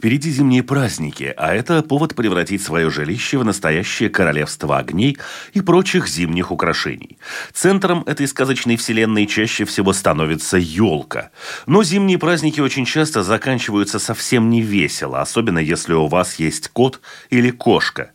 Впереди зимние праздники, а это повод превратить свое жилище в настоящее королевство огней и прочих зимних украшений. Центром этой сказочной вселенной чаще всего становится елка. Но зимние праздники очень часто заканчиваются совсем не весело, особенно если у вас есть кот или кошка.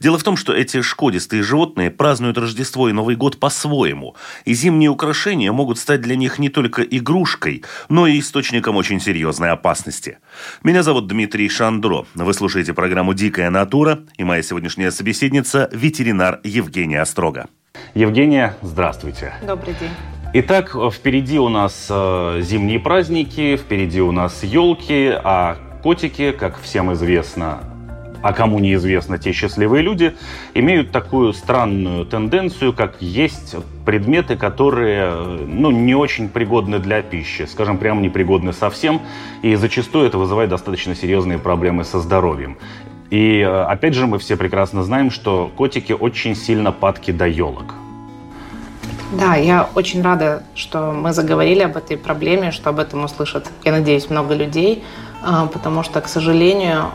Дело в том, что эти шкодистые животные празднуют Рождество и Новый год по-своему, и зимние украшения могут стать для них не только игрушкой, но и источником очень серьезной опасности. Меня зовут Дмитрий Дмитрий Шандро. Вы слушаете программу «Дикая натура» и моя сегодняшняя собеседница – ветеринар Евгения Острога. Евгения, здравствуйте. Добрый день. Итак, впереди у нас э, зимние праздники, впереди у нас елки, а котики, как всем известно, а кому неизвестно, те счастливые люди, имеют такую странную тенденцию, как есть предметы, которые ну, не очень пригодны для пищи, скажем, прямо непригодны совсем, и зачастую это вызывает достаточно серьезные проблемы со здоровьем. И э, опять же мы все прекрасно знаем, что котики очень сильно падки до елок. Да, я очень рада, что мы заговорили об этой проблеме, что об этом услышат, я надеюсь, много людей, а, потому что, к сожалению,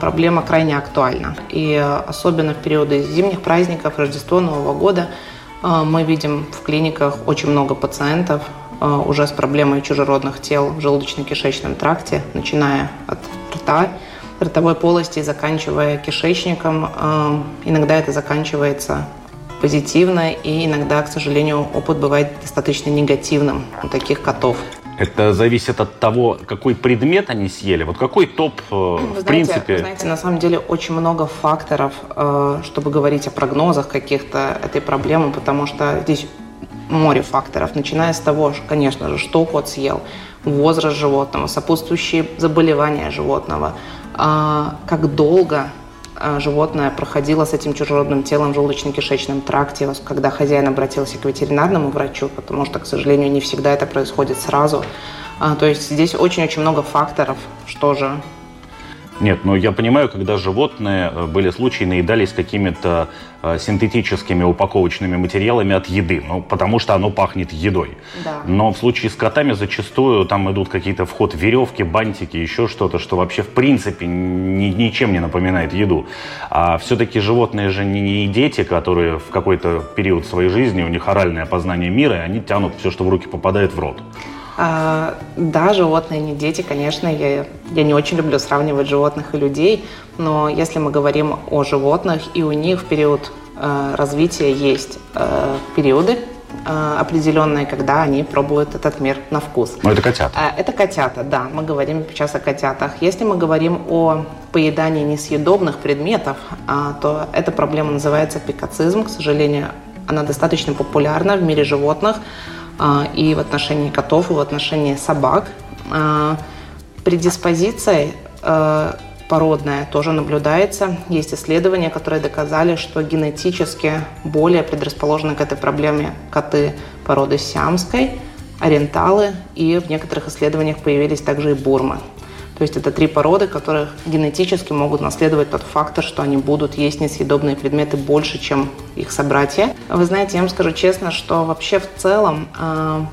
проблема крайне актуальна. И особенно в периоды зимних праздников, Рождества, Нового года а, мы видим в клиниках очень много пациентов а, уже с проблемой чужеродных тел в желудочно-кишечном тракте, начиная от рта, ротовой полости, заканчивая кишечником. Иногда это заканчивается позитивно, и иногда, к сожалению, опыт бывает достаточно негативным у таких котов. Это зависит от того, какой предмет они съели. Вот какой топ, э, вы в знаете, принципе? Знаете, на самом деле очень много факторов, э, чтобы говорить о прогнозах каких-то этой проблемы, потому что здесь море факторов, начиная с того, конечно же, что кот съел, возраст животного, сопутствующие заболевания животного, а, как долго животное проходило с этим чужеродным телом в желудочно-кишечном тракте, когда хозяин обратился к ветеринарному врачу, потому что, к сожалению, не всегда это происходит сразу. А, то есть здесь очень-очень много факторов, что же нет, но я понимаю, когда животные, э, были случаи, наедались какими-то э, синтетическими упаковочными материалами от еды, ну, потому что оно пахнет едой. Да. Но в случае с котами зачастую там идут какие-то вход веревки, бантики, еще что-то, что вообще в принципе ни, ничем не напоминает еду. А все-таки животные же не, не дети, которые в какой-то период своей жизни, у них оральное познание мира, и они тянут все, что в руки попадает в рот. А, да, животные не дети, конечно, я, я не очень люблю сравнивать животных и людей, но если мы говорим о животных, и у них в период э, развития есть э, периоды, э, определенные, когда они пробуют этот мир на вкус. Но это котята. Э, это котята, да. Мы говорим сейчас о котятах. Если мы говорим о поедании несъедобных предметов, э, то эта проблема называется пикацизм. К сожалению, она достаточно популярна в мире животных. А, и в отношении котов, и в отношении собак. А, предиспозиция а, породная тоже наблюдается. Есть исследования, которые доказали, что генетически более предрасположены к этой проблеме коты породы сиамской, ориенталы, и в некоторых исследованиях появились также и бурмы. То есть это три породы, которых генетически могут наследовать тот фактор, что они будут есть несъедобные предметы больше, чем их собратья. Вы знаете, я вам скажу честно, что вообще в целом э,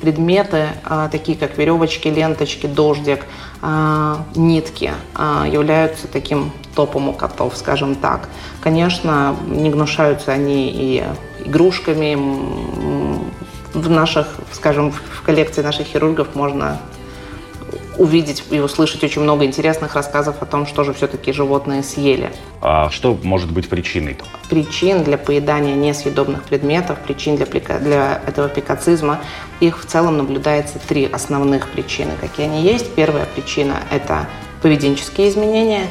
предметы, э, такие как веревочки, ленточки, дождик, э, нитки, являются таким топом у котов, скажем так. Конечно, не гнушаются они и игрушками. В наших, скажем, в коллекции наших хирургов можно увидеть и услышать очень много интересных рассказов о том, что же все-таки животные съели. А что может быть причиной? Причин для поедания несъедобных предметов, причин для, для этого пикацизма, их в целом наблюдается три основных причины. Какие они есть? Первая причина – это поведенческие изменения.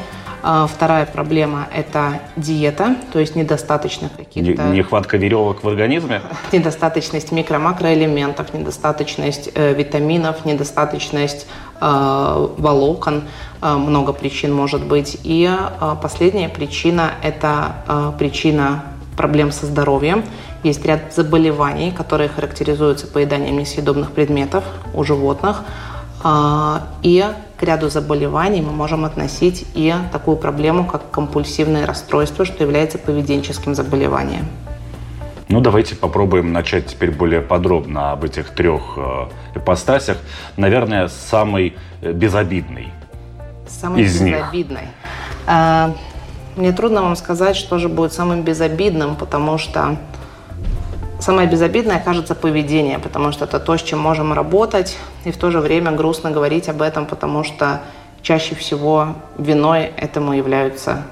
А, вторая проблема – это диета, то есть недостаточно каких-то… Нехватка веревок в организме? Недостаточность микро-макроэлементов, недостаточность э, витаминов, недостаточность волокон. Э, много причин может быть. И э, последняя причина – это э, причина проблем со здоровьем. Есть ряд заболеваний, которые характеризуются поеданием несъедобных предметов у животных. Э, и к ряду заболеваний мы можем относить и такую проблему, как компульсивное расстройство, что является поведенческим заболеванием. Ну, давайте попробуем начать теперь более подробно об этих трех э, ипостасях. Наверное, самый э, безобидный самый из безобидный. Них. Э, мне трудно вам сказать, что же будет самым безобидным, потому что Самое безобидное, кажется, поведение, потому что это то, с чем можем работать, и в то же время грустно говорить об этом, потому что чаще всего виной этому являются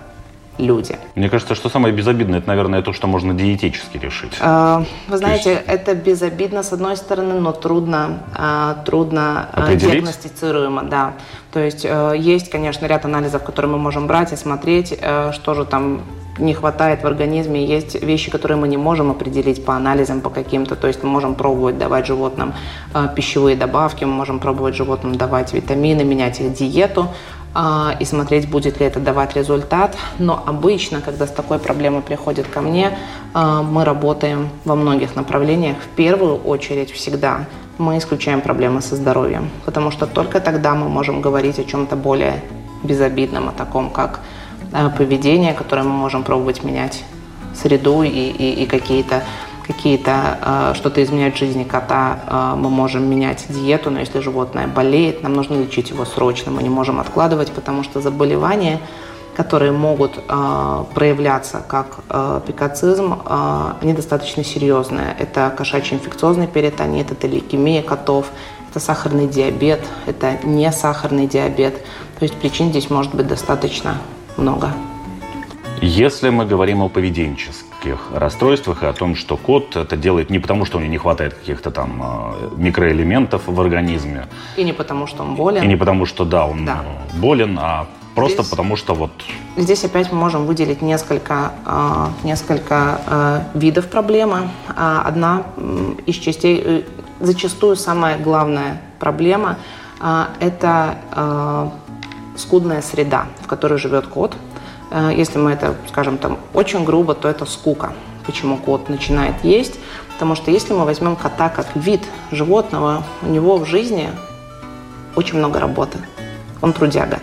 люди. Мне кажется, что самое безобидное, это, наверное, то, что можно диетически решить. А, вы знаете, есть... это безобидно с одной стороны, но трудно, а, трудно а, диагностицируемо, да. То есть э, есть, конечно, ряд анализов, которые мы можем брать и смотреть, э, что же там не хватает в организме. Есть вещи, которые мы не можем определить по анализам, по каким-то. То есть мы можем пробовать давать животным э, пищевые добавки, мы можем пробовать животным давать витамины, менять их диету и смотреть, будет ли это давать результат. Но обычно, когда с такой проблемой приходят ко мне, мы работаем во многих направлениях. В первую очередь всегда мы исключаем проблемы со здоровьем, потому что только тогда мы можем говорить о чем-то более безобидном, о таком, как э, поведение, которое мы можем пробовать менять среду и, и, и какие-то какие-то э, что-то изменять в жизни кота, э, мы можем менять диету, но если животное болеет, нам нужно лечить его срочно, мы не можем откладывать, потому что заболевание которые могут э, проявляться как пикацизм, они достаточно серьезные. Это кошачий инфекциозный перитонит, это лейкемия котов, это сахарный диабет, это не сахарный диабет. То есть причин здесь может быть достаточно много. Если мы говорим о поведенческих расстройствах и о том, что кот это делает не потому, что у него не хватает каких-то там микроэлементов в организме. И не потому, что он болен. И не потому, что да, он да. болен, а Просто здесь, потому что вот... Здесь опять мы можем выделить несколько, э, несколько э, видов проблемы. А одна из частей, э, зачастую самая главная проблема – это скудная среда, в которой живет кот. Если мы это, скажем, там очень грубо, то это скука. Почему кот начинает есть? Потому что если мы возьмем кота как вид животного, у него в жизни очень много работы. Он трудяга.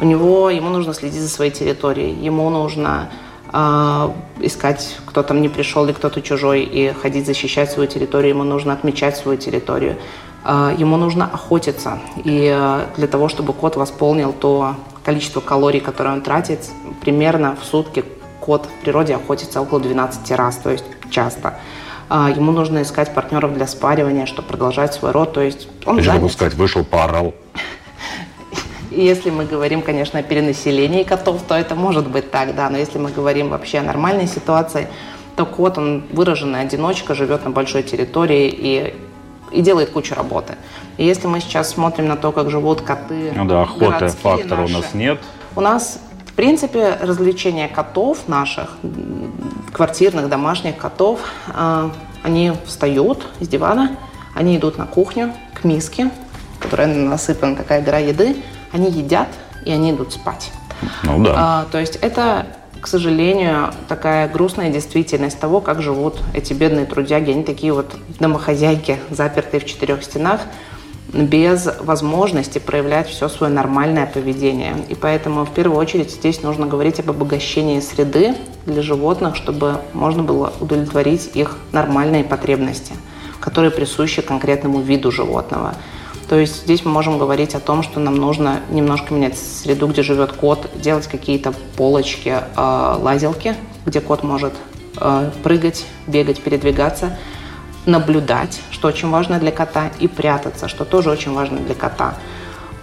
У него, ему нужно следить за своей территорией, ему нужно э, искать, кто там не пришел или кто-то чужой, и ходить защищать свою территорию, ему нужно отмечать свою территорию, э, ему нужно охотиться. И э, для того, чтобы кот восполнил то количество калорий, которое он тратит, примерно в сутки кот в природе охотится около 12 раз, то есть часто. Ему нужно искать партнеров для спаривания, чтобы продолжать свой род. То есть он Я могу сказать, вышел, поорал. Если мы говорим, конечно, о перенаселении котов, то это может быть так, да. Но если мы говорим вообще о нормальной ситуации, то кот, он выраженная одиночка, живет на большой территории и, и делает кучу работы. И если мы сейчас смотрим на то, как живут коты Ну да, охоты фактора наши, у нас нет. У нас, в принципе, развлечения котов наших, квартирных, домашних котов, э, они встают с дивана, они идут на кухню к миске, которая насыпана такая гора еды, они едят и они идут спать. Ну да. А, то есть это, к сожалению, такая грустная действительность того, как живут эти бедные трудяги. Они такие вот домохозяйки, запертые в четырех стенах, без возможности проявлять все свое нормальное поведение. И поэтому в первую очередь здесь нужно говорить об обогащении среды для животных, чтобы можно было удовлетворить их нормальные потребности, которые присущи конкретному виду животного. То есть здесь мы можем говорить о том, что нам нужно немножко менять среду, где живет кот, делать какие-то полочки, э, лазилки, где кот может э, прыгать, бегать, передвигаться, наблюдать, что очень важно для кота, и прятаться, что тоже очень важно для кота.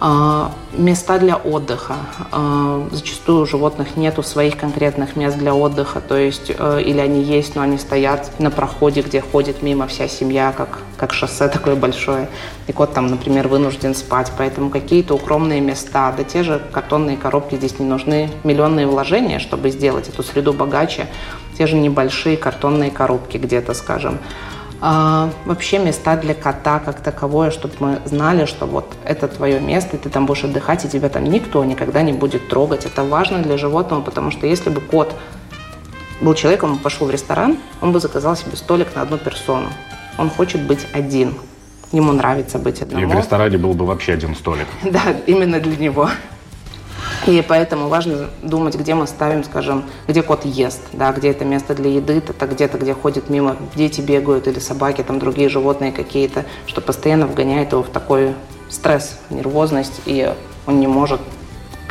А, места для отдыха. А, зачастую у животных нету своих конкретных мест для отдыха, то есть э, или они есть, но они стоят на проходе, где ходит мимо вся семья, как, как шоссе такое большое. И кот там, например, вынужден спать. Поэтому какие-то укромные места, да те же картонные коробки здесь не нужны миллионные вложения, чтобы сделать эту среду богаче. Те же небольшие картонные коробки где-то, скажем. А, вообще места для кота как таковое, чтобы мы знали, что вот это твое место, ты там будешь отдыхать, и тебя там никто никогда не будет трогать. Это важно для животного, потому что если бы кот был человеком, он пошел в ресторан, он бы заказал себе столик на одну персону. Он хочет быть один. Ему нравится быть одному. И в ресторане был бы вообще один столик. Да, именно для него. И поэтому важно думать, где мы ставим, скажем, где кот ест, да, где это место для еды, это где-то, где ходят мимо дети бегают или собаки, там другие животные какие-то, что постоянно вгоняет его в такой стресс, нервозность, и он не может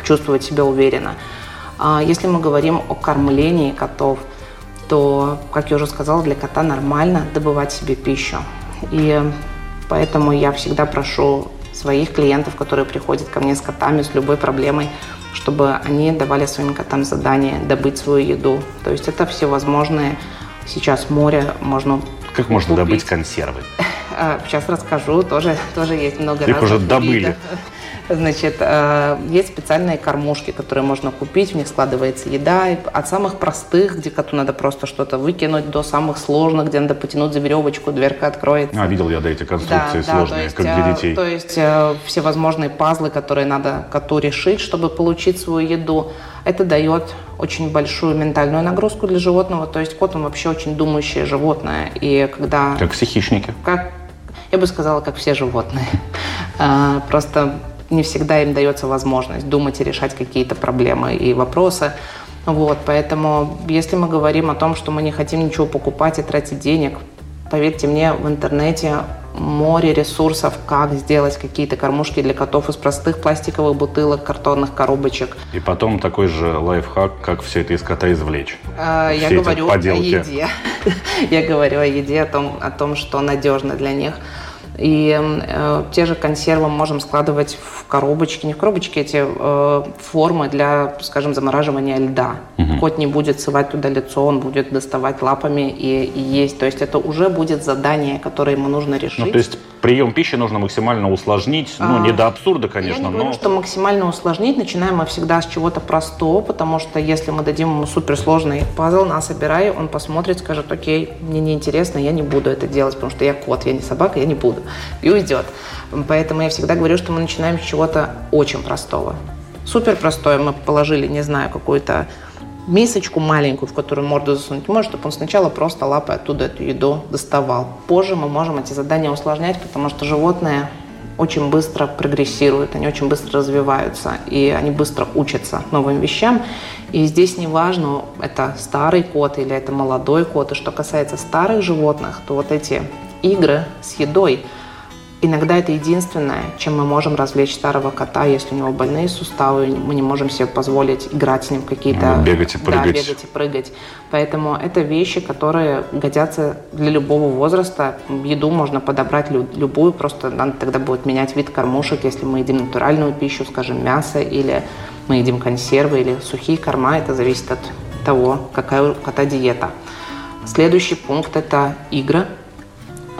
чувствовать себя уверенно. А если мы говорим о кормлении котов, то, как я уже сказала, для кота нормально добывать себе пищу. И поэтому я всегда прошу своих клиентов, которые приходят ко мне с котами, с любой проблемой, чтобы они давали своим котам задание добыть свою еду. То есть это всевозможные сейчас море можно Как можно купить. добыть консервы? Сейчас расскажу, тоже, тоже есть много Их уже добыли. Видов. Значит, э, есть специальные кормушки, которые можно купить, в них складывается еда. От самых простых, где коту надо просто что-то выкинуть, до самых сложных, где надо потянуть за веревочку, дверка откроется. А, видел я, да, эти конструкции да, сложные, да, есть, как для э, детей. То есть э, все возможные пазлы, которые надо коту решить, чтобы получить свою еду. Это дает очень большую ментальную нагрузку для животного. То есть кот, он вообще очень думающее животное. И когда... Как все хищники. Как, я бы сказала, как все животные. Просто не всегда им дается возможность думать и решать какие-то проблемы и вопросы. Вот, поэтому, если мы говорим о том, что мы не хотим ничего покупать и тратить денег, поверьте мне, в интернете море ресурсов, как сделать какие-то кормушки для котов из простых пластиковых бутылок, картонных коробочек. И потом такой же лайфхак, как все это из кота извлечь. Э, я говорю о еде. Я говорю о еде, о том, о том, что надежно для них. И э, те же консервы можем складывать в коробочки, не в коробочки, эти э, формы для, скажем, замораживания льда. Угу. Кот не будет сывать туда лицо, он будет доставать лапами и, и есть. То есть это уже будет задание, которое ему нужно решить. Ну, то есть прием пищи нужно максимально усложнить, ну, не а, до абсурда, конечно, я не говорю, что максимально усложнить. Начинаем мы всегда с чего-то простого, потому что если мы дадим ему суперсложный пазл, на собирай, он посмотрит, скажет, окей, мне неинтересно, я не буду это делать, потому что я кот, я не собака, я не буду. И уйдет. Поэтому я всегда говорю, что мы начинаем с чего-то очень простого. Супер простое мы положили, не знаю, какую-то мисочку маленькую, в которую морду засунуть может, чтобы он сначала просто лапой оттуда эту еду доставал. Позже мы можем эти задания усложнять, потому что животные очень быстро прогрессируют, они очень быстро развиваются, и они быстро учатся новым вещам. И здесь не важно, это старый кот или это молодой кот. И что касается старых животных, то вот эти игры с едой – Иногда это единственное, чем мы можем развлечь старого кота, если у него больные суставы, мы не можем себе позволить играть с ним какие-то... Бегать и прыгать. Да, бегать и прыгать. Поэтому это вещи, которые годятся для любого возраста. Еду можно подобрать любую, просто надо тогда будет менять вид кормушек, если мы едим натуральную пищу, скажем, мясо, или мы едим консервы, или сухие корма. Это зависит от того, какая у кота диета. Следующий пункт – это игры –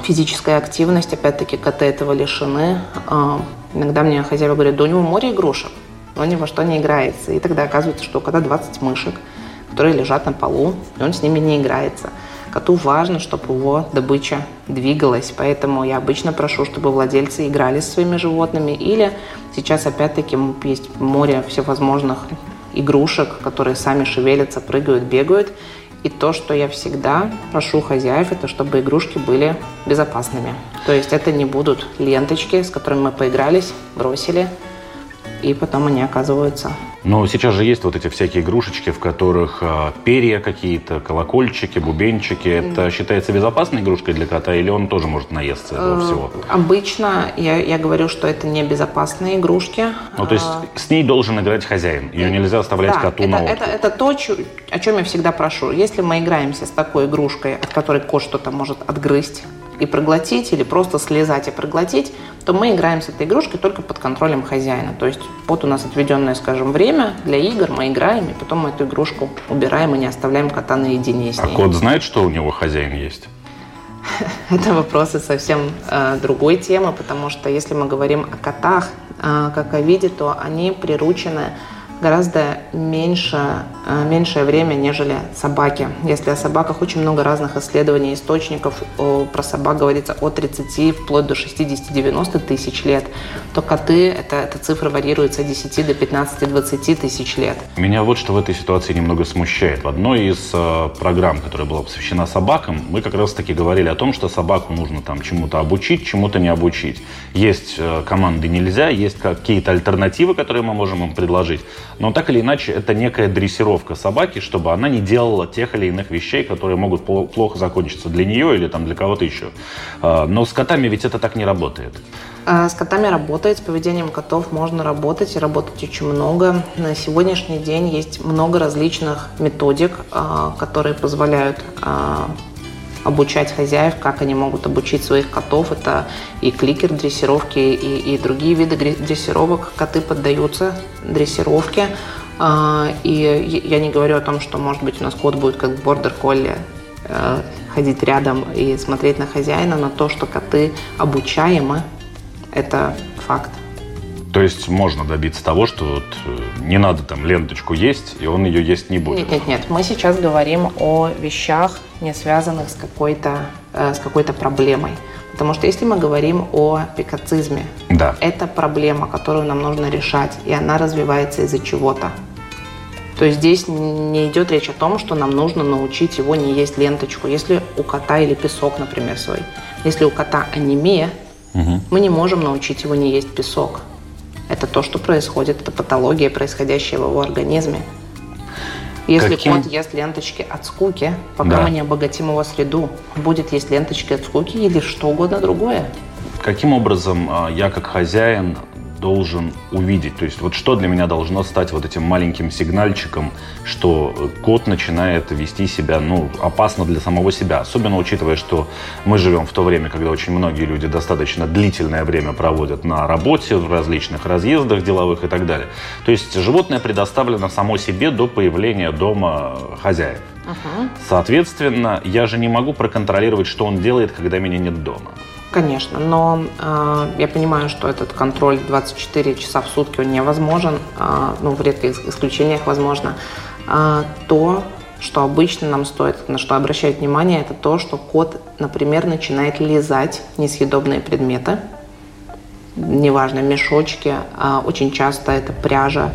физическая активность, опять-таки коты этого лишены. А, иногда мне хозяева говорят, да у него море игрушек, но ни во что не играется. И тогда оказывается, что кота 20 мышек, которые лежат на полу, и он с ними не играется. Коту важно, чтобы его добыча двигалась, поэтому я обычно прошу, чтобы владельцы играли со своими животными, или сейчас опять-таки есть море всевозможных игрушек, которые сами шевелятся, прыгают, бегают, и то, что я всегда прошу хозяев, это чтобы игрушки были безопасными. То есть это не будут ленточки, с которыми мы поигрались, бросили, и потом они оказываются. Но сейчас же есть вот эти всякие игрушечки, в которых э, перья какие-то, колокольчики, бубенчики. Это считается безопасной игрушкой для кота или он тоже может наесться этого э, всего? Обычно я, я говорю, что это не безопасные игрушки. Ну, то есть а... с ней должен играть хозяин. Ее нельзя оставлять да, коту это, на. Это, это то, о чем я всегда прошу. Если мы играемся с такой игрушкой, от которой кот что-то может отгрызть, и проглотить, или просто слезать и проглотить, то мы играем с этой игрушкой только под контролем хозяина. То есть вот у нас отведенное, скажем, время для игр, мы играем, и потом мы эту игрушку убираем и не оставляем кота наедине с а ней. А кот знает, что у него хозяин есть? Это вопросы совсем э, другой темы, потому что если мы говорим о котах, э, как о виде, то они приручены гораздо меньше, э, меньшее время, нежели собаки. Если о собаках очень много разных исследований, источников, про собак говорится от 30 вплоть до 60-90 тысяч лет, то коты, это, эта цифра варьируется от 10 до 15-20 тысяч лет. Меня вот что в этой ситуации немного смущает. В одной из э, программ, которая была посвящена собакам, мы как раз таки говорили о том, что собаку нужно там чему-то обучить, чему-то не обучить. Есть э, команды нельзя, есть какие-то альтернативы, которые мы можем им предложить. Но так или иначе, это некая дрессировка собаки, чтобы она не делала тех или иных вещей, которые могут плохо закончиться для нее или там для кого-то еще. А, но с котами ведь это так не работает. А, с котами работает, с поведением котов можно работать, и работать очень много. На сегодняшний день есть много различных методик, а, которые позволяют обучать хозяев, как они могут обучить своих котов. Это и кликер дрессировки, и, и другие виды дрессировок. Коты поддаются дрессировке. А, и я не говорю о том, что, может быть, у нас кот будет как бордер-колли э, ходить рядом и смотреть на хозяина, но то, что коты обучаемы, это факт. То есть можно добиться того, что вот э, не надо там ленточку есть, и он ее есть не будет. Нет, нет, нет. Мы сейчас говорим о вещах, не связанных с какой-то э, с какой-то проблемой. Потому что если мы говорим о пикацизме, да. это проблема, которую нам нужно решать, и она развивается из-за чего-то. То есть здесь не идет речь о том, что нам нужно научить его не есть ленточку. Если у кота или песок, например, свой, если у кота анемия, угу. мы не можем научить его не есть песок. Это то, что происходит, это патология, происходящая в его организме. Если Каким... кот ест ленточки от скуки, пока да. мы не обогатим его среду, будет есть ленточки от скуки или что угодно другое. Каким образом а, я как хозяин должен увидеть? То есть вот что для меня должно стать вот этим маленьким сигнальчиком, что кот начинает вести себя, ну, опасно для самого себя. Особенно учитывая, что мы живем в то время, когда очень многие люди достаточно длительное время проводят на работе, в различных разъездах деловых и так далее. То есть животное предоставлено само себе до появления дома хозяев. Угу. Соответственно, я же не могу проконтролировать, что он делает, когда меня нет дома. Конечно, но э, я понимаю, что этот контроль 24 часа в сутки он невозможен, э, ну, в редких исключениях возможно. Э, то, что обычно нам стоит, на что обращать внимание, это то, что кот, например, начинает лизать несъедобные предметы, неважно, мешочки, э, очень часто это пряжа,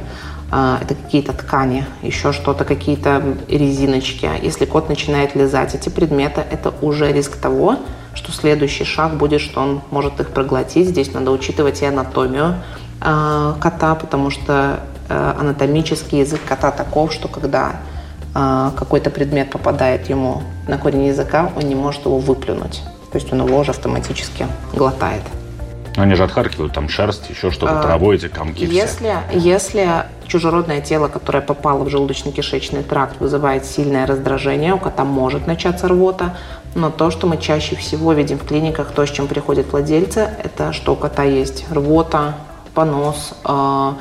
это какие-то ткани, еще что-то, какие-то резиночки. Если кот начинает лизать эти предметы, это уже риск того, что следующий шаг будет, что он может их проглотить. Здесь надо учитывать и анатомию э, кота, потому что э, анатомический язык кота таков, что когда э, какой-то предмет попадает ему на корень языка, он не может его выплюнуть. То есть он его уже автоматически глотает. Но они же отхаркивают там шерсть, еще что-то, а, травой, эти комки если, все. Если чужеродное тело, которое попало в желудочно-кишечный тракт, вызывает сильное раздражение, у кота может начаться рвота, но то, что мы чаще всего видим в клиниках, то, с чем приходят владельцы, это что у кота есть рвота, понос, э,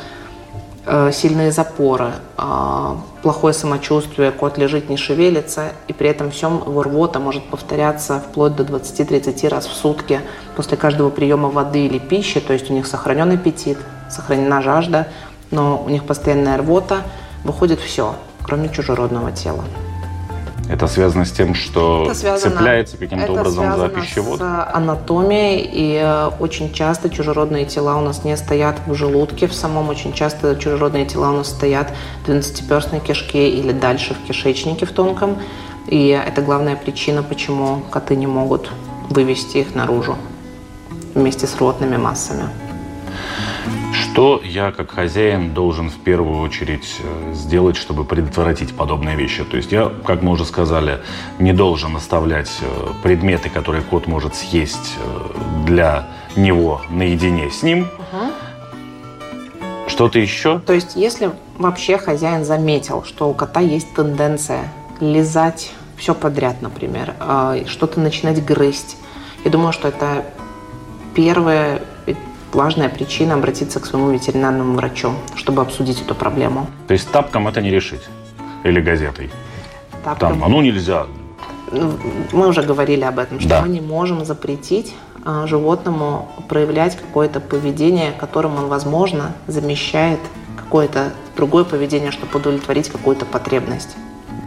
сильные запоры, э, плохое самочувствие, кот лежит, не шевелится, и при этом всем его рвота может повторяться вплоть до 20-30 раз в сутки после каждого приема воды или пищи, то есть у них сохранен аппетит, сохранена жажда, но у них постоянная рвота, выходит все, кроме чужеродного тела. Это связано с тем, что это связано, цепляется каким-то образом за пищевод? с анатомией, и э, очень часто чужеродные тела у нас не стоят в желудке в самом, очень часто чужеродные тела у нас стоят в двенадцатиперстной кишке или дальше в кишечнике в тонком, и это главная причина, почему коты не могут вывести их наружу вместе с ротными массами. Что я как хозяин должен в первую очередь э, сделать, чтобы предотвратить подобные вещи? То есть я, как мы уже сказали, не должен оставлять э, предметы, которые кот может съесть э, для него наедине с ним. Угу. Что-то еще? То есть если вообще хозяин заметил, что у кота есть тенденция лизать все подряд, например, что-то начинать грызть, Я думаю, что это первая важная причина обратиться к своему ветеринарному врачу, чтобы обсудить эту проблему. То есть тапком это не решить? Или газетой? Тапком. Там, а ну нельзя. Ну, мы уже говорили об этом, что Да. мы не можем запретить а, животному проявлять какое-то поведение, которым он, возможно, замещает какое-то другое поведение, чтобы удовлетворить какую-то потребность.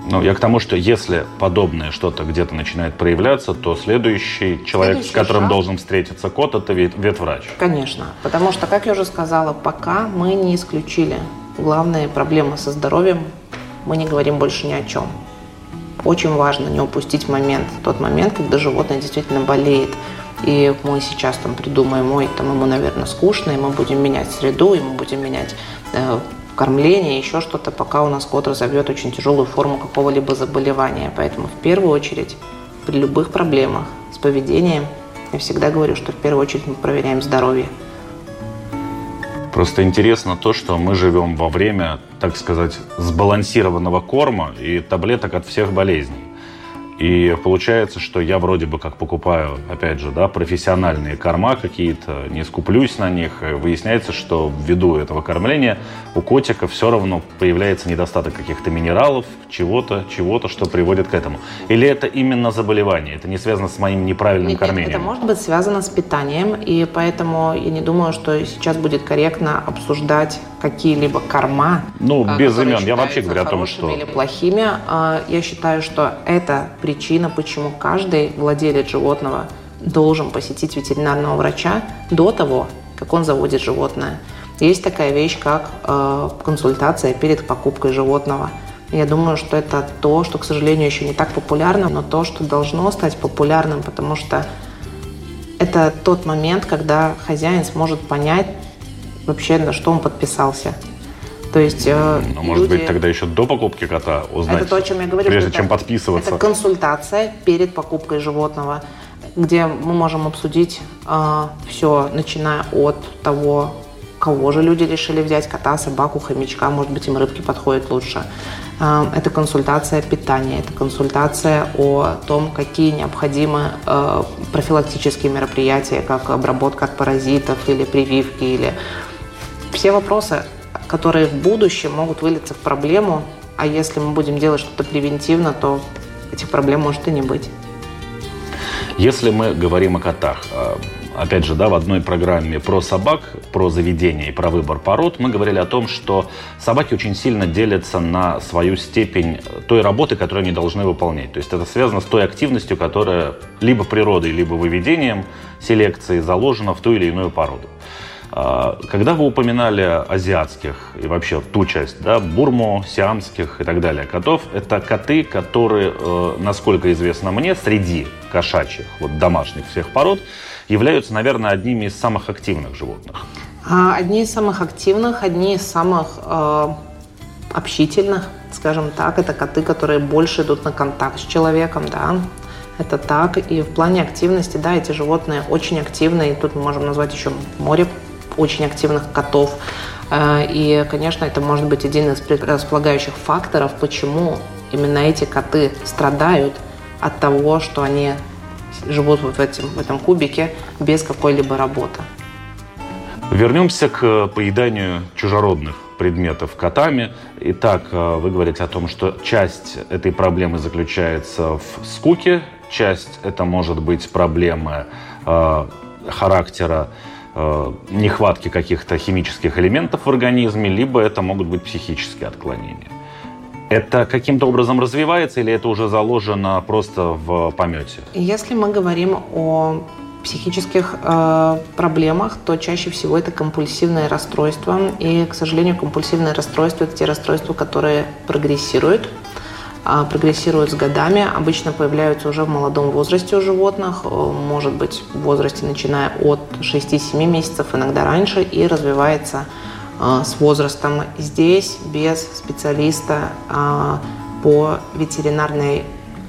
Ну, я к тому, что если подобное что-то где-то начинает проявляться, то следующий человек, Следующий с которым шаг. должен встретиться кот, это вет- ветврач. Конечно, потому что, как я уже сказала, пока мы не исключили главные проблемы со здоровьем, мы не говорим больше ни о чем. Очень важно не упустить момент, тот момент, когда животное действительно болеет. И мы сейчас там придумаем, ой, там ему, наверное, скучно, и мы будем менять среду, и мы будем менять э, кормление, еще что-то, пока у нас кот разовьет очень тяжелую форму какого-либо заболевания. Поэтому в первую очередь при любых проблемах с поведением я всегда говорю, что в первую очередь мы проверяем здоровье. Просто интересно то, что мы живем во время, так сказать, сбалансированного корма и таблеток от всех болезней. И получается, что я вроде бы как покупаю, опять же, да, профессиональные корма какие-то, не скуплюсь на них. И выясняется, что ввиду этого кормления у котика все равно появляется недостаток каких-то минералов, чего-то, чего-то, что приводит к этому. Или это именно заболевание? Это не связано с моим неправильным Нет, нет, кормлением? Это может быть связано с питанием, и поэтому я не думаю, что сейчас будет корректно обсуждать какие-либо корма. Ну, а, без имен. Я вообще говорю о том, что- Или плохими. А, Я считаю, что это причина, почему каждый владелец животного должен посетить ветеринарного врача до того, как он заводит животное. Есть такая вещь, как э, консультация перед покупкой животного. Я думаю, что это то, что, к сожалению, еще не так популярно, но то, что должно стать популярным, потому что это тот момент, когда хозяин сможет понять вообще, на что он подписался. То есть э, Ну, может люди- быть, тогда еще до покупки кота узнать, это то, о чем я говорю. прежде что чем это- подписываться. Это консультация перед покупкой животного, где мы можем обсудить все, начиная от того, кого же люди решили взять, кота, собаку, хомячка, может быть, им рыбки подходят лучше. Э, это консультация питания, это консультация о том, какие необходимы э, профилактические мероприятия, как обработка от паразитов или прививки, или все вопросы, которые в будущем могут вылиться в проблему, а если мы будем делать что-то превентивно, то этих проблем может и не быть. Если мы говорим о котах, э, опять же, да, в одной программе про собак, про заведение и про выбор пород, мы говорили о том, что собаки очень сильно делятся на свою степень той работы, которую они должны выполнять. То есть это связано с той активностью, которая либо природой, либо выведением селекции заложена в ту или иную породу. А, Когда вы упоминали азиатских и вообще ту часть, да, бурмо, сиамских и так далее котов, это коты, которые, э, насколько известно мне, среди кошачьих, вот домашних всех пород, являются, наверное, одними из самых активных животных. А Одни из самых активных, одни из самых э, общительных, скажем так, это коты, которые больше идут на контакт с человеком, да, это так. И в плане активности, да, эти животные очень активны, и тут мы можем назвать еще море очень активных котов. Э, И, конечно, это может быть один из располагающих факторов, почему именно эти коты страдают от того, что они живут вот в, этом, в этом кубике без какой-либо работы. Вернемся к поеданию чужеродных предметов котами. Итак, э, вы говорите о том, что часть этой проблемы заключается в скуке, часть это может быть проблемы э, характера э, нехватки каких-то химических элементов в организме, либо это могут быть психические отклонения. Это каким-то образом развивается или это уже заложено просто в помете? Если мы говорим о психических э, проблемах, то чаще всего это компульсивное расстройство. И, к сожалению, компульсивное расстройство – это те расстройства, которые прогрессируют, а, прогрессируют с годами, обычно появляются уже в молодом возрасте у животных, э, может быть, в возрасте начиная от 6-7 месяцев, иногда раньше, и развивается э, с возрастом. Здесь без специалиста э, по ветеринарной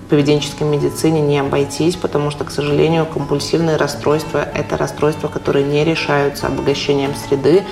поведенческой медицине не обойтись, потому что, к сожалению, компульсивные расстройства – это расстройства, которые не решаются обогащением среды,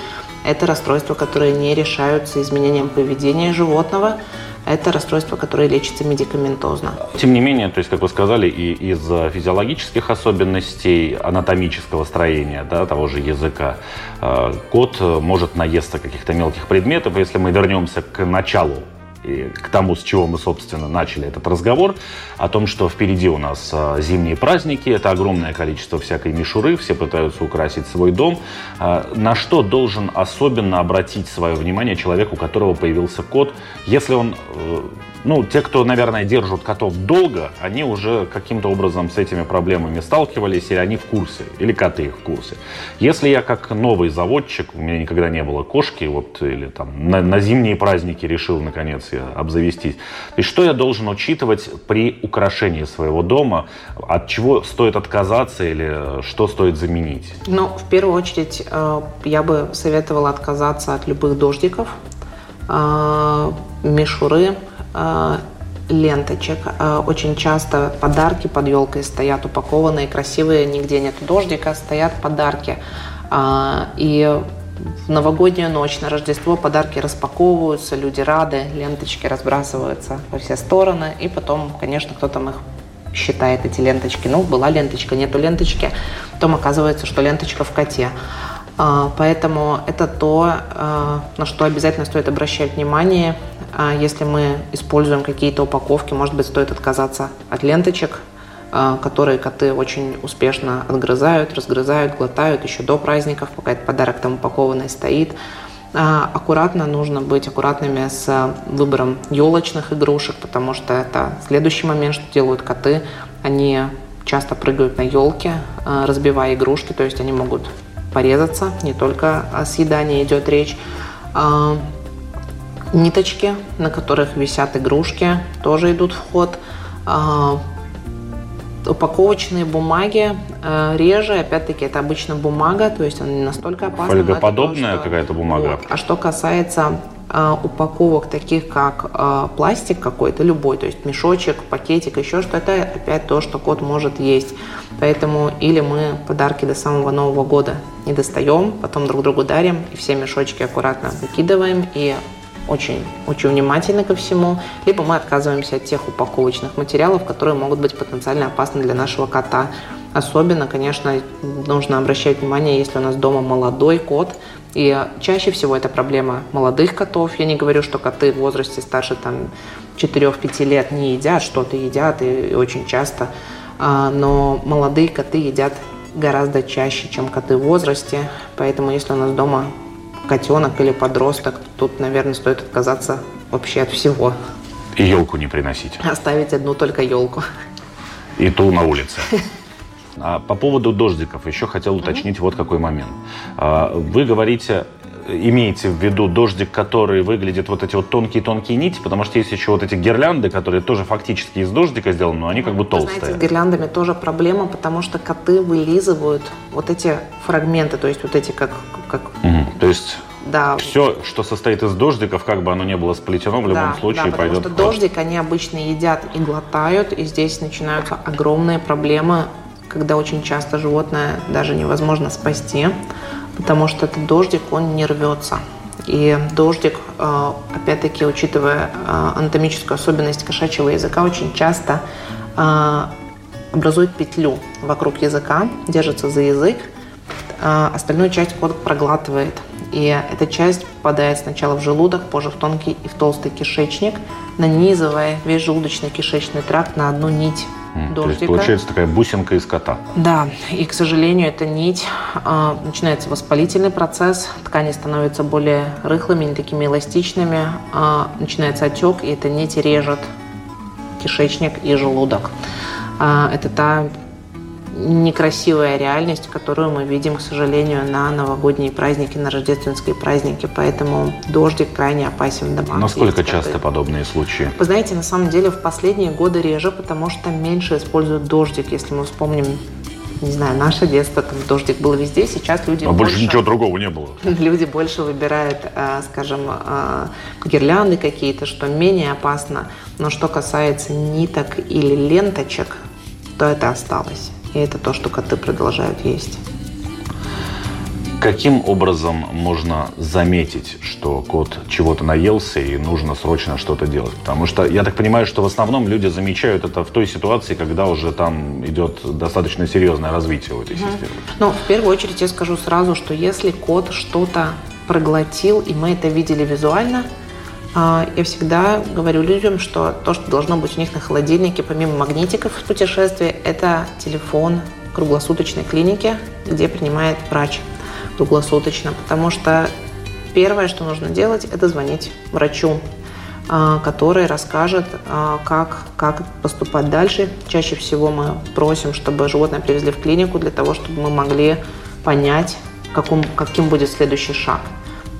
это расстройства, которые не решаются изменением поведения животного. Это расстройство, которое лечится медикаментозно. Тем не менее, то есть, как вы сказали, и из физиологических особенностей анатомического строения да, того же языка, э, кот может наесться каких-то мелких предметов. Если мы вернемся к началу и к тому, с чего мы, собственно, начали этот разговор, о том, что впереди у нас а, зимние праздники, это огромное количество всякой мишуры, все пытаются украсить свой дом. А, на что должен особенно обратить свое внимание человек, у которого появился кот, если он э, ну, те, кто, наверное, держат котов долго, они уже каким-то образом с этими проблемами сталкивались, или они в курсе, или коты их в курсе. Если я как новый заводчик, у меня никогда не было кошки, вот, или там на, на зимние праздники решил, наконец, я обзавестись, то что я должен учитывать при украшении своего дома, от чего стоит отказаться или что стоит заменить? Ну, в первую очередь, э, я бы советовала отказаться от любых дождиков, э, мишуры, Э, ленточек. Э, очень часто подарки под елкой стоят упакованные, красивые, нигде нет дождика, стоят подарки. Э, и в новогоднюю ночь на Рождество подарки распаковываются, люди рады, ленточки разбрасываются во все стороны, и потом, конечно, кто там их считает, эти ленточки. Ну, была ленточка, нету ленточки, потом оказывается, что ленточка в коте. Поэтому это то, на что обязательно стоит обращать внимание а если мы используем какие-то упаковки, может быть, стоит отказаться от ленточек, а, которые коты очень успешно отгрызают, разгрызают, глотают еще до праздников, пока этот подарок там упакованный стоит. А, аккуратно нужно быть аккуратными с выбором елочных игрушек, потому что это следующий момент, что делают коты. Они часто прыгают на елке, разбивая игрушки, то есть они могут порезаться, не только о съедании идет речь. Ниточки, на которых висят игрушки, тоже идут в ход. А, упаковочные бумаги э, реже, опять-таки, это обычно бумага, то есть она не настолько опасна. Фольгоподобная какая-то бумага. Вот. А что касается упаковок таких, как э, пластик какой-то, любой, то есть мешочек, пакетик, еще что это опять то, что кот может есть. Поэтому или мы подарки до самого Нового года не достаем, потом друг другу дарим, и все мешочки аккуратно выкидываем, и очень, очень внимательны ко всему, либо мы отказываемся от тех упаковочных материалов, которые могут быть потенциально опасны для нашего кота. Особенно, конечно, нужно обращать внимание, если у нас дома молодой кот, и чаще всего это проблема молодых котов. Я не говорю, что коты в возрасте старше там, 4-5 лет не едят, что-то едят и, и очень часто, а, но молодые коты едят гораздо чаще, чем коты в возрасте. Поэтому если у нас дома котенок или подросток, тут, наверное, стоит отказаться вообще от всего. И елку не приносить. Оставить одну только елку. И ту на улице. А по поводу дождиков еще хотел уточнить вот какой момент. А, вы говорите, имеете в виду дождик, который выглядит вот эти вот тонкие-тонкие нити, потому что есть еще вот эти гирлянды, которые тоже фактически из дождика сделаны, но они как бы толстые. Знаете, с гирляндами тоже проблема, потому что коты вылизывают вот эти фрагменты, то есть вот эти как... как... Угу. То есть да. Все, что состоит из дождиков, как бы оно ни было сплетено, в любом да, случае да, пойдет. Потому что дождик они обычно едят и глотают, и здесь начинаются огромные проблемы, когда очень часто животное даже невозможно спасти потому что этот дождик, он не рвется. И дождик, э, опять-таки, учитывая э, анатомическую особенность кошачьего языка, очень часто э, образует петлю вокруг языка, держится за язык, остальную часть кот проглатывает. И эта часть попадает сначала в желудок, позже в тонкий и в толстый кишечник, нанизывая весь желудочный кишечный тракт на одну нить дождика. То есть получается такая бусинка из кота. Да, и, к сожалению, эта нить, э, начинается воспалительный процесс, ткани становятся более рыхлыми, не такими эластичными, э, начинается отек, и эта нить режет кишечник и желудок. Э, это та некрасивая реальность, которую мы видим, к сожалению, на новогодние праздники, на рождественские праздники. Поэтому дождик крайне опасен в домах. Насколько часто подобные случаи? Вы знаете, на самом деле в последние годы реже, потому что меньше используют дождик. Если мы вспомним не знаю, наше детство, там дождик был везде, сейчас люди А больше, больше ничего другого не было. Люди больше выбирают, э, скажем, э, гирлянды какие-то, что менее опасно. Но что касается ниток или ленточек, то это осталось. И это то, что коты продолжают есть. Каким образом можно заметить, что кот чего-то наелся и нужно срочно что-то делать? Потому что я так понимаю, что в основном люди замечают это в той ситуации, когда уже там идет достаточно серьезное развитие у этой системы. Ну, в первую очередь я скажу сразу, что если кот что-то проглотил, и мы это видели визуально, я всегда говорю людям, что то, что должно быть у них на холодильнике, помимо магнитиков в путешествии, это телефон круглосуточной клиники, где принимает врач круглосуточно, потому что первое, что нужно делать, это звонить врачу, а, который расскажет, а, как, как поступать дальше. Чаще всего мы просим, чтобы животное привезли в клинику для того, чтобы мы могли понять, каком, каким будет следующий шаг.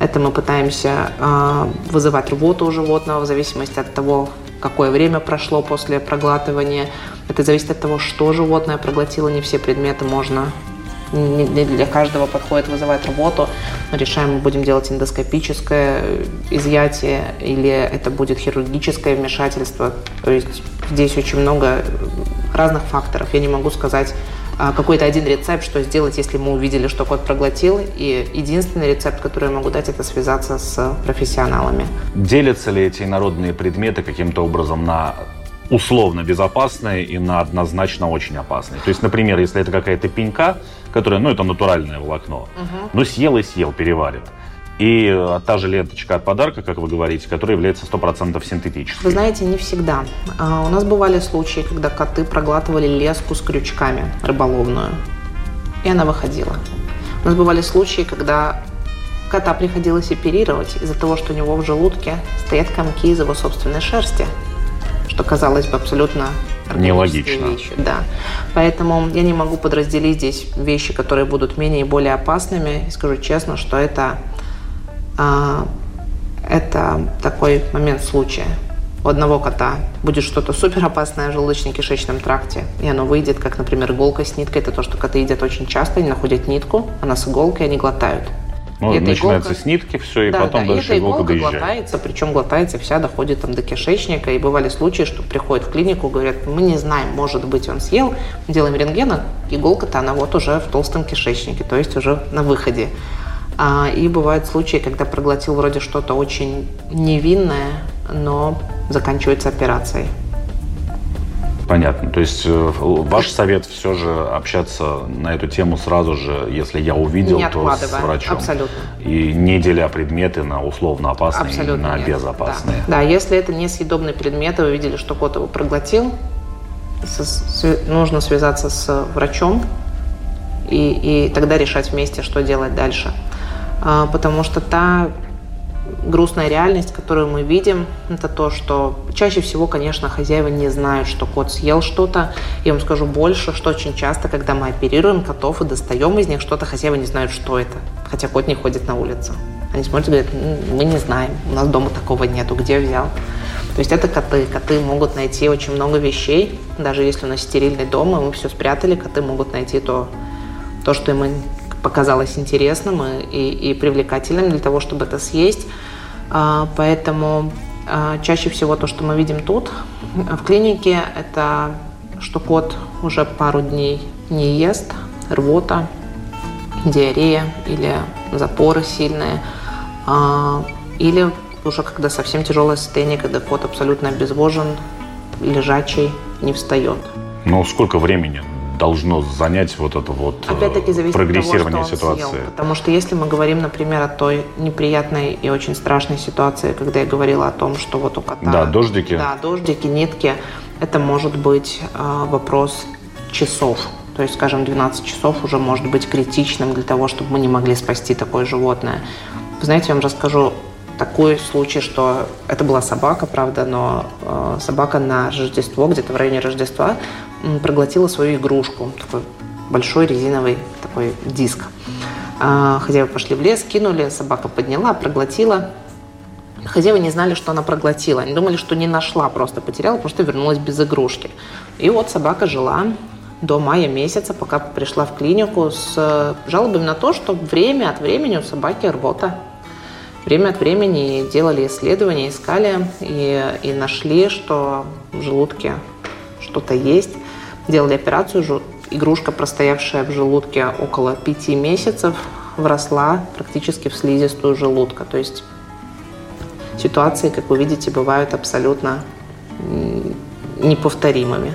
Это мы пытаемся э, вызывать рвоту у животного в зависимости от того, какое время прошло после проглатывания. Это зависит от того, что животное проглотило. Не все предметы можно не для каждого подходит вызывать работу. Мы решаем, мы будем делать эндоскопическое изъятие или это будет хирургическое вмешательство. То есть здесь очень много разных факторов. Я не могу сказать какой-то один рецепт, что сделать, если мы увидели, что кот проглотил. И единственный рецепт, который я могу дать, это связаться с профессионалами. Делятся ли эти народные предметы каким-то образом на условно безопасные и на однозначно очень опасные. То есть, например, если это какая-то пенька, которая, ну, это натуральное волокно, угу. ну, съел и съел, переварит. И э, та же ленточка от подарка, как вы говорите, которая является 100% синтетической. Вы знаете, не всегда. А, у нас бывали случаи, когда коты проглатывали леску с крючками рыболовную, и она выходила. У нас бывали случаи, когда кота приходилось оперировать из-за того, что у него в желудке стоят комки из его собственной шерсти что казалось бы абсолютно нелогично. Вещи, да. Поэтому я не могу подразделить здесь вещи, которые будут менее и более опасными. И скажу честно, что это, это такой момент случая. У одного кота будет что-то супер опасное в желудочно-кишечном тракте, и оно выйдет, как, например, иголка с ниткой. Это то, что коты едят очень часто, они находят нитку, она с иголкой, они глотают. Ну, это начинается иголка... с нитки все, и да, потом да, дальше и иголка, иголка доезжает. глотается, причем глотается вся, доходит там до кишечника. И бывали случаи, что приходят в клинику, говорят, мы не знаем, может быть, он съел, делаем рентген, а иголка-то она вот уже в толстом кишечнике, то есть уже на выходе. А, и бывают случаи, когда проглотил вроде что-то очень невинное, но заканчивается операцией. Понятно. То есть э, ваш совет все же общаться на эту тему сразу же, если я увидел, не то с врачом. Абсолютно. И не деля предметы на условно опасные Абсолютно и на нет. безопасные. Да. да, если это не съедобный предмет, вы видели, что кот его проглотил, нужно связаться с врачом и, и тогда решать вместе, что делать дальше. А, потому что та грустная реальность, которую мы видим, это то, что чаще всего, конечно, хозяева не знают, что кот съел что-то. Я вам скажу больше, что очень часто, когда мы оперируем котов и достаем из них что-то, хозяева не знают, что это, хотя кот не ходит на улицу. Они смотрят и говорят, мы не знаем, у нас дома такого нету, где взял. То есть это коты. Коты могут найти очень много вещей, даже если у нас стерильный дом, и мы все спрятали, коты могут найти то, то что им показалось интересным и, и, и привлекательным для того, чтобы это съесть. А, поэтому а, чаще всего то, что мы видим тут, в клинике, это что кот уже пару дней не ест, рвота, диарея или запоры сильные, а, или уже когда совсем тяжелое состояние, когда кот абсолютно обезвожен, лежачий, не встает. Ну, сколько времени должно занять вот это вот э, Опять-таки зависит прогрессирование от того, ситуации? Съел. Потому что если мы говорим, например, о той неприятной и очень страшной ситуации, когда я говорила о том, что вот у кота... Да, дождики. Да, дождики, нитки. Это может быть э, вопрос часов. То есть, скажем, 12 часов уже может быть критичным для того, чтобы мы не могли спасти такое животное. Вы знаете, я вам расскажу такой случай, что это была собака, правда, но э, собака на Рождество, где-то в районе Рождества, проглотила свою игрушку, такой большой резиновый такой диск. А, хозяева пошли в лес, кинули, собака подняла, проглотила. Хозяева не знали, что она проглотила. Они думали, что не нашла, просто потеряла, что вернулась без игрушки. И вот собака жила до мая месяца, пока пришла в клинику с жалобами на то, что время от времени у собаки рвота. Время от времени делали исследования, искали и, и нашли, что в желудке что-то есть делали операцию, игрушка, простоявшая в желудке около пяти месяцев, вросла практически в слизистую желудка. То есть ситуации, как вы видите, бывают абсолютно неповторимыми.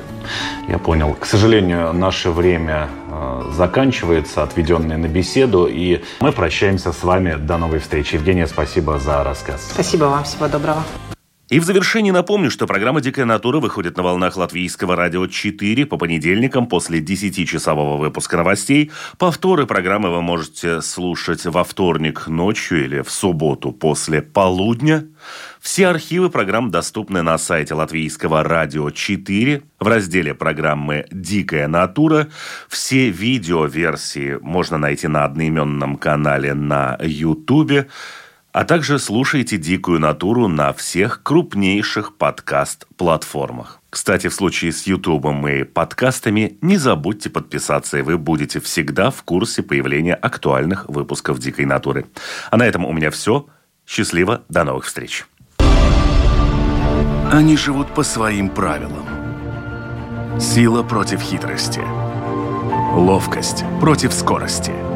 Я понял. К сожалению, наше время заканчивается, отведенное на беседу, и мы прощаемся с вами. До новой встречи. Евгения, спасибо за рассказ. Спасибо вам. Всего доброго. И в завершении напомню, что программа «Дикая натура» выходит на волнах латвийского радио 4 по понедельникам после 10-часового выпуска новостей. Повторы программы вы можете слушать во вторник ночью или в субботу после полудня. Все архивы программ доступны на сайте латвийского радио 4 в разделе программы «Дикая натура». Все видеоверсии можно найти на одноименном канале на YouTube а также слушайте «Дикую натуру» на всех крупнейших подкаст-платформах. Кстати, в случае с Ютубом и подкастами не забудьте подписаться, и вы будете всегда в курсе появления актуальных выпусков «Дикой натуры». А на этом у меня все. Счастливо, до новых встреч. Они живут по своим правилам. Сила против хитрости. Ловкость против скорости –